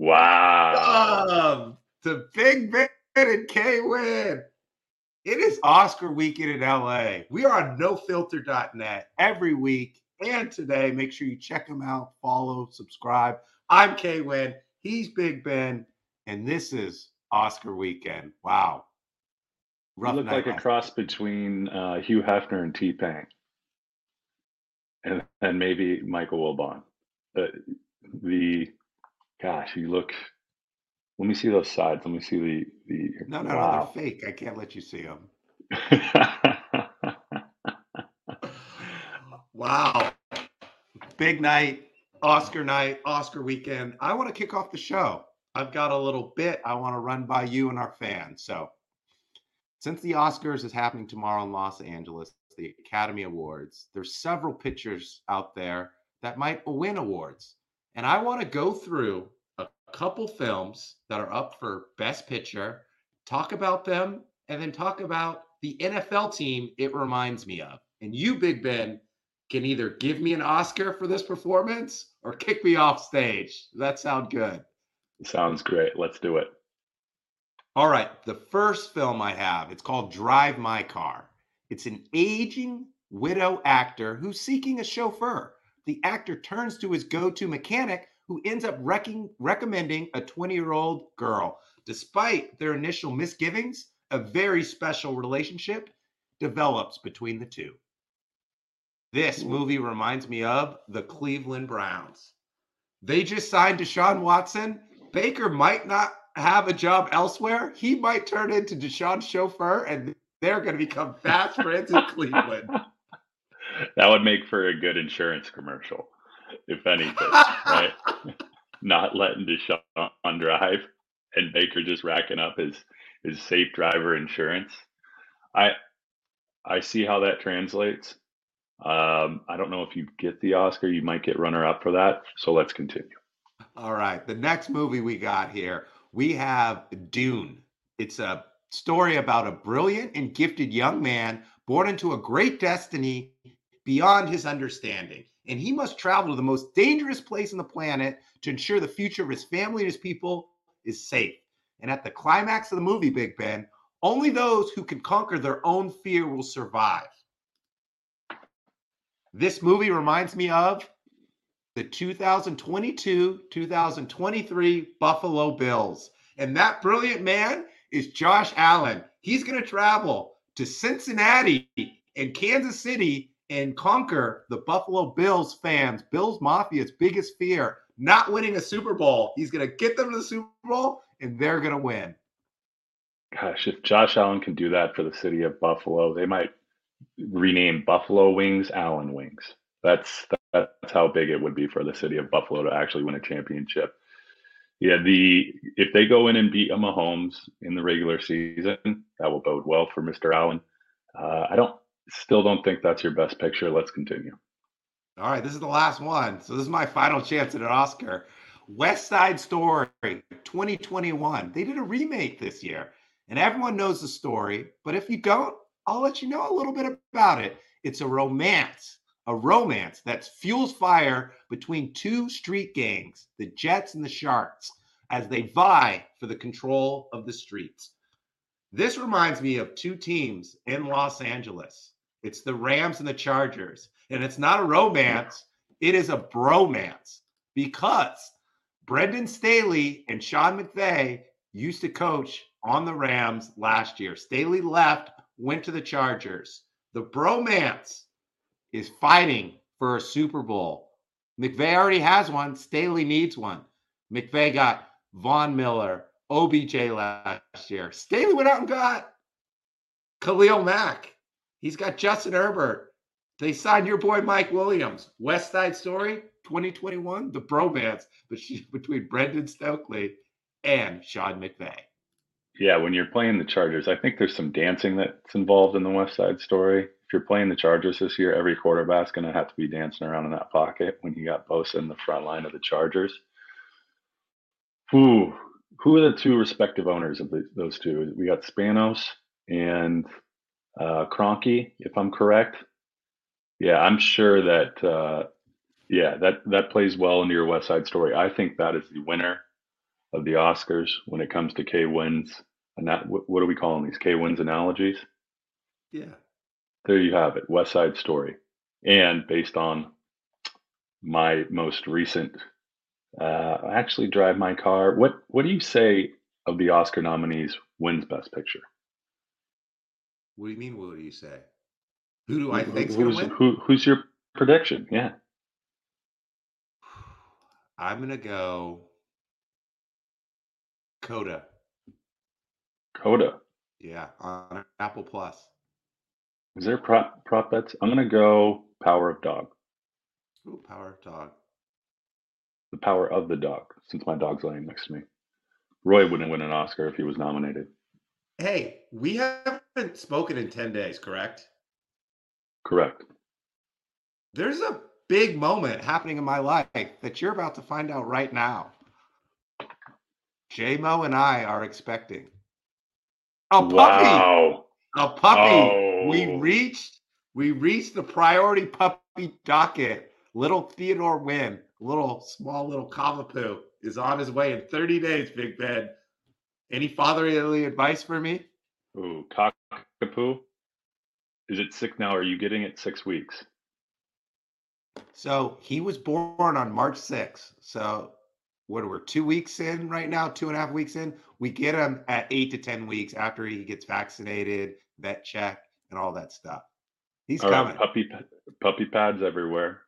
Wow. Um, the Big Ben and K Win. It is Oscar weekend in LA. We are on nofilter.net every week and today. Make sure you check them out, follow, subscribe. I'm K Win. He's Big Ben. And this is Oscar weekend. Wow. You look like a cross between uh, Hugh Hefner and T Pain. And, and maybe Michael Wilbon. Uh, the gosh, you look let me see those sides. Let me see the the. No, no, no, they're fake. I can't let you see them. wow, big night, Oscar night, Oscar weekend. I want to kick off the show. I've got a little bit I want to run by you and our fans. So, since the Oscars is happening tomorrow in Los Angeles, the Academy Awards, there's several pictures out there that might win awards, and I want to go through a couple films that are up for Best Picture, talk about them, and then talk about the NFL team it reminds me of. And you, Big Ben, can either give me an Oscar for this performance or kick me off stage. Does that sound good? Sounds great. Let's do it. All right. The first film I have, it's called Drive My Car. It's an aging widow actor who's seeking a chauffeur. The actor turns to his go to mechanic who ends up wrecking, recommending a 20 year old girl. Despite their initial misgivings, a very special relationship develops between the two. This hmm. movie reminds me of the Cleveland Browns. They just signed Deshaun Watson. Baker might not have a job elsewhere. He might turn into Deshaun's chauffeur, and they're going to become fast friends in Cleveland. That would make for a good insurance commercial if anything, right? Not letting Deshaun drive and Baker just racking up his his safe driver insurance. I I see how that translates. Um, I don't know if you get the Oscar. You might get runner up for that. So let's continue. All right. The next movie we got here, we have Dune. It's a story about a brilliant and gifted young man born into a great destiny beyond his understanding and he must travel to the most dangerous place on the planet to ensure the future of his family and his people is safe. And at the climax of the movie, Big Ben, only those who can conquer their own fear will survive. This movie reminds me of the 2022 2023 Buffalo Bills. And that brilliant man is Josh Allen. He's going to travel to Cincinnati and Kansas City and conquer the Buffalo Bills fans, Bills Mafia's biggest fear, not winning a Super Bowl. He's going to get them to the Super Bowl and they're going to win. Gosh, if Josh Allen can do that for the city of Buffalo, they might rename Buffalo Wings Allen Wings. That's that's how big it would be for the city of Buffalo to actually win a championship. Yeah, the if they go in and beat a Mahomes in the regular season, that will bode well for Mr. Allen. Uh, I don't Still don't think that's your best picture. Let's continue. All right, this is the last one. So this is my final chance at an Oscar. West Side Story 2021. They did a remake this year, and everyone knows the story. But if you don't, I'll let you know a little bit about it. It's a romance, a romance that fuels fire between two street gangs, the Jets and the Sharks, as they vie for the control of the streets. This reminds me of two teams in Los Angeles it's the Rams and the Chargers. And it's not a romance, it is a bromance because Brendan Staley and Sean McVay used to coach on the Rams last year. Staley left, went to the Chargers. The bromance is fighting for a Super Bowl. McVay already has one. Staley needs one. McVay got Von Miller, OBJ last year. Staley went out and got Khalil Mack. He's got Justin Herbert. They signed your boy Mike Williams. West Side Story 2021, the bromance between Brendan Stokely and Sean McVay. Yeah, when you're playing the Chargers, I think there's some dancing that's involved in the West Side Story. If you're playing the Chargers this year, every quarterback's going to have to be dancing around in that pocket when you got Bosa in the front line of the Chargers. Who who are the two respective owners of the, those two? We got Spanos and uh, Kroenke, if I'm correct. Yeah, I'm sure that uh, yeah that that plays well into your West Side Story. I think that is the winner. of the Oscars when it comes to K wins. And that what, are we calling these K wins analogies? Yeah. There you have it, West Side Story, and based on my most recent, uh, actually drive my car. What what do you say of the Oscar nominees wins Best Picture? What do you mean? What do you say? Who do I gonna who's, win? who, who's your prediction? Yeah, I'm gonna go Coda. Coda. Yeah, on Apple Plus. Is there prop prop bets? I'm gonna go Power of Dog. Ooh, Power of Dog. The Power of the Dog, since my dog's laying next to me. Roy wouldn't win an Oscar if he was nominated. Hey, we haven't spoken in 10 days, correct? Correct. There's a big moment happening in my life that you're about to find out right now. JMO and I are expecting a puppy. Wow. A puppy. We Oh. reached we reached the priority puppy docket. Little Theodore Wynn, little small little Cavapoo, is on his way in 30 days, Big Ben. Any fatherly advice for me? Ooh, cockapoo. Is it sick now? Or are you getting it six weeks? So he was born on March 6th. So what are we're two weeks in right now, two and a half weeks in. We get him at eight to 10 weeks after he gets vaccinated, vet check, and all that stuff. He's All right, coming. puppy puppy pads everywhere.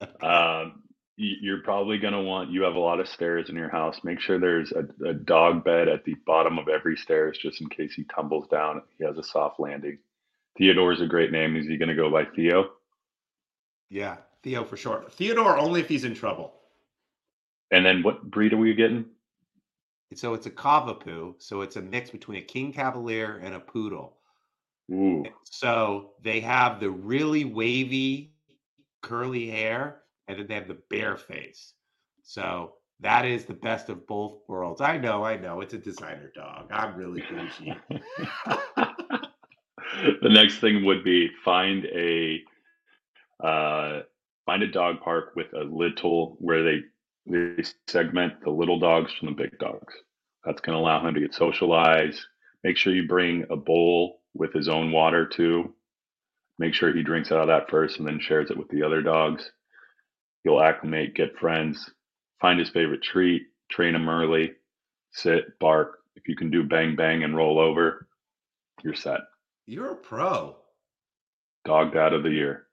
Um, you're probably gonna want. You have a lot of stairs in your house. Make sure there's a, a dog bed at the bottom of every stairs, just in case he tumbles down. He has a soft landing. Theodore's a great name. Is he gonna go by Theo? yeah, Theo for short. Theodore only if he's in trouble. And then what breed are we getting? So it's a Cavapoo. So it's a mix between a King Cavalier and a Poodle. Ooh, So they have the really wavy, curly hair, and then they have the bear face. So that is the best of both worlds. I know, I know. It's a designer dog. I'm really bougie. the next thing would be find a uh, find a dog park with a little where they they segment the little dogs from the big dogs. That's going to allow him to get socialized. Make sure you bring a bowl with his own water too. Make sure he drinks out of that first and then shares it with the other dogs. He'll acclimate, get friends, find his favorite treat, train him early, sit, bark. If you can do bang bang and roll over, you're set. You're a pro. Dog dad of the year.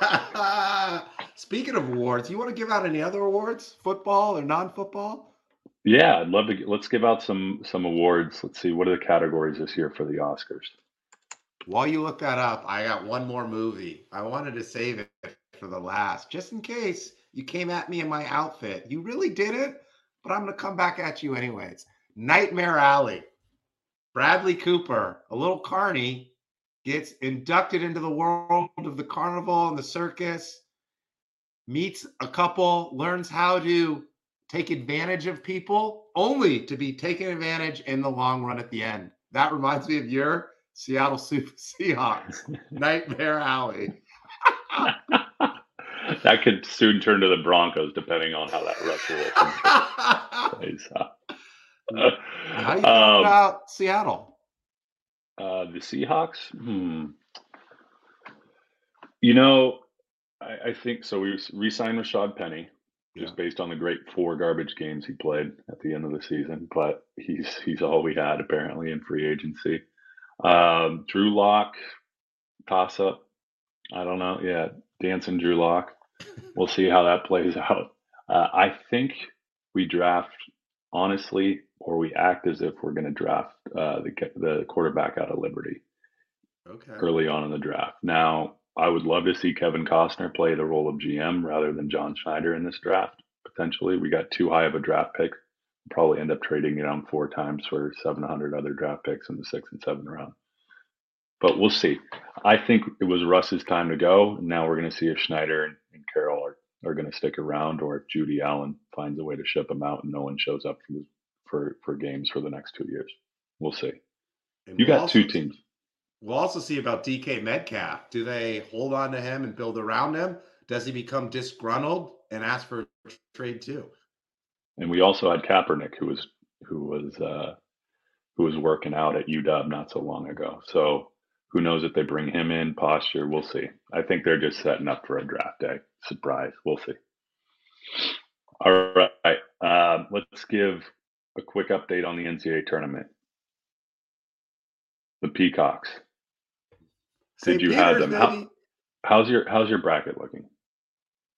Speaking of awards, you want to give out any other awards? Football or non-football? Yeah, I'd love to. Let's give out some some awards. Let's see what are the categories this year for the Oscars. While you look that up, I got one more movie. I wanted to save it for the last, just in case you came at me in my outfit. You really didn't, but I'm going to come back at you anyways. Nightmare Alley. Bradley Cooper, a little carny, gets inducted into the world of the carnival and the circus, meets a couple, learns how to take advantage of people, only to be taken advantage in the long run at the end. That reminds me of your Seattle Super Seahawks, Nightmare Alley. that could soon turn to the Broncos, depending on how that Russell How plays out. do you Um, about Seattle? Uh, the Seahawks. Hmm. You know, I, I think so. We re-signed Rashad Penny just Yeah. based on the great four garbage games he played at the end of the season. But he's he's all we had apparently in free agency. Um, Drew Lock, toss up. I don't know. Yeah, dancing Drew Lock. We'll see how that plays out. Uh, I think we draft honestly, or we act as if we're going to draft uh, the the quarterback out of Liberty Okay. early on in the draft. Now, I would love to see Kevin Costner play the role of GM rather than John Schneider in this draft. Potentially, we got too high of a draft pick. Probably end up trading it on four times for 700 other draft picks in the sixth and seventh round. But we'll see. I think it was Russ's time to go. Now we're going to see if Schneider and, and Carroll are, are going to stick around, or if Jody Allen finds a way to ship them out and no one shows up for for, for games for the next two years. We'll see. And You we'll got two also- teams. We'll also see about DK Metcalf. Do they hold on to him and build around him? Does he become disgruntled and ask for a trade too? And we also had Kaepernick, who was who was uh, who was working out at UW not so long ago. So who knows if they bring him in posture? We'll see. I think they're just setting up for a draft day surprise. We'll see. All right, um, let's give a quick update on the NCAA tournament. The Peacocks. St. Did you Peter's, have them? How- How's your How's your bracket looking?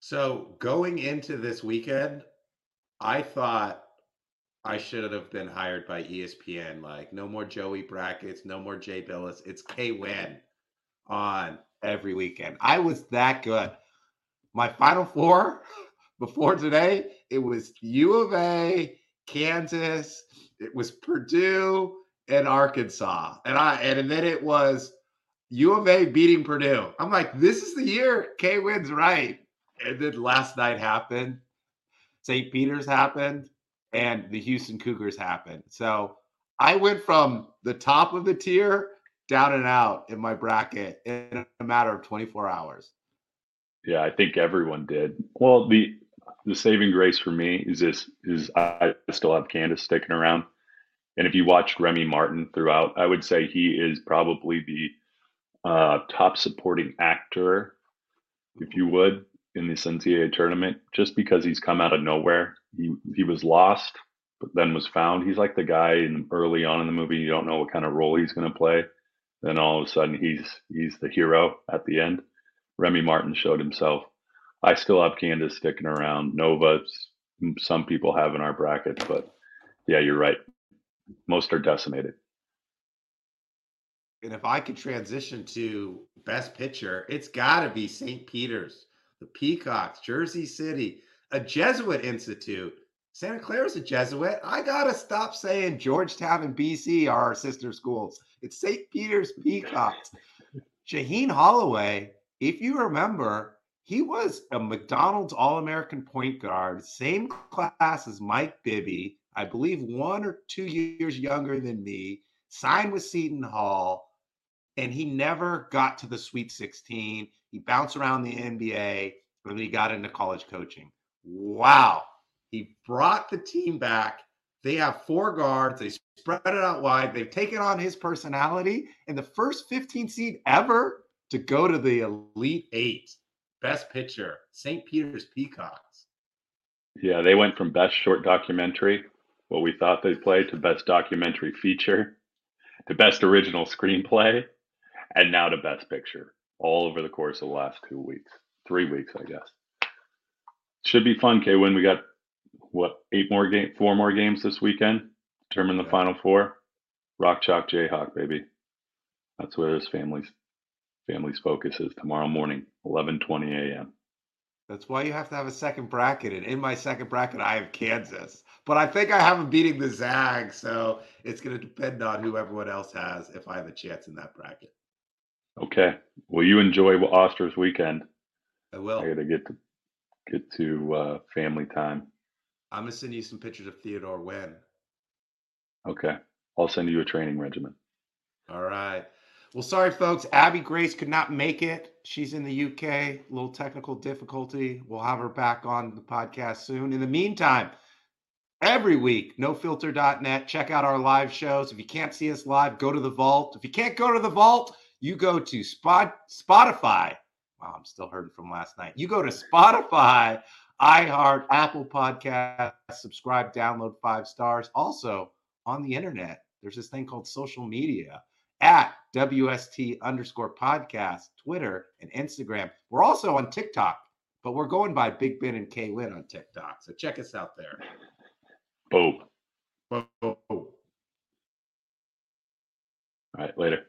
So going into this weekend, I thought I should have been hired by ESPN. Like, no more Joey brackets, no more Jay Bilas. It's K Win on every weekend. I was that good. My final four before today, it was U of A, Kansas, it was Purdue, and Arkansas. And I and then it was U of A beating Purdue. I'm like, this is the year K wins right. And then last night happened. St. Peter's happened and the Houston Cougars happened. So I went from the top of the tier down and out in my bracket in a matter of 24 hours. Yeah, I think everyone did. Well, the the saving grace for me is this is I still have Kansas sticking around. And if you watched Remy Martin throughout, I would say he is probably the uh, top supporting actor, if you would, in this NCAA tournament, just because he's come out of nowhere. He he was lost, but then was found. He's like the guy in early on in the movie. You don't know what kind of role he's going to play. Then all of a sudden, he's he's the hero at the end. Remy Martin showed himself. I still have Kansas sticking around. Nova, some people have in our brackets, but yeah, you're right. Most are decimated. And if I could transition to best pitcher, it's got to be St. Peter's, the Peacocks, Jersey City, a Jesuit institute. Santa Clara's a Jesuit. I got to stop saying Georgetown and BC are our sister schools. It's St. Peter's Peacocks. Shaheen Holloway, if you remember, he was a McDonald's All American point guard, same class as Mike Bibby, I believe one or two years younger than me, signed with Seton Hall, and he never got to the Sweet 16. He bounced around the NBA, then he got into college coaching. Wow. He brought the team back. They have four guards. They spread it out wide. They've taken on his personality and the first 15 seed ever to go to the Elite Eight. Best pitcher, St. Peter's Peacocks. Yeah, they went from best short documentary, what we thought they'd play, to best documentary feature, to best original screenplay, and now to best picture, all over the course of the last two weeks, three weeks, I guess. Should be fun, K. When we got what eight more game, four more games this weekend, determine the Yeah. final four. Rock Chalk Jayhawk, baby. That's where his family's family's focus is tomorrow morning, eleven twenty a.m. That's why you have to have a second bracket. And in my second bracket, I have Kansas. But I think I have them beating the Zag. So it's going to depend on who everyone else has if I have a chance in that bracket. Okay. Well, you enjoy Oster's weekend. I will. I got to get to get to uh, family time. I'm going to send you some pictures of Theodore Wen. Okay. I'll send you a training regimen. All right. Well, sorry, folks. Abby Grace could not make it. She's in the UK. A little technical difficulty. We'll have her back on the podcast soon. In the meantime, every week, nofilter.net. Check out our live shows. If you can't see us live, go to the vault. If you can't go to the vault, you go to Spot Spotify. I'm still hurting from last night. You go to Spotify, iHeart, Apple Podcast, subscribe, download five stars. Also on the internet, there's this thing called social media at WST underscore podcast, Twitter and Instagram. We're also on TikTok, but we're going by Big Ben and K Win on TikTok. So check us out there. Boom. Whoa. All right. Later.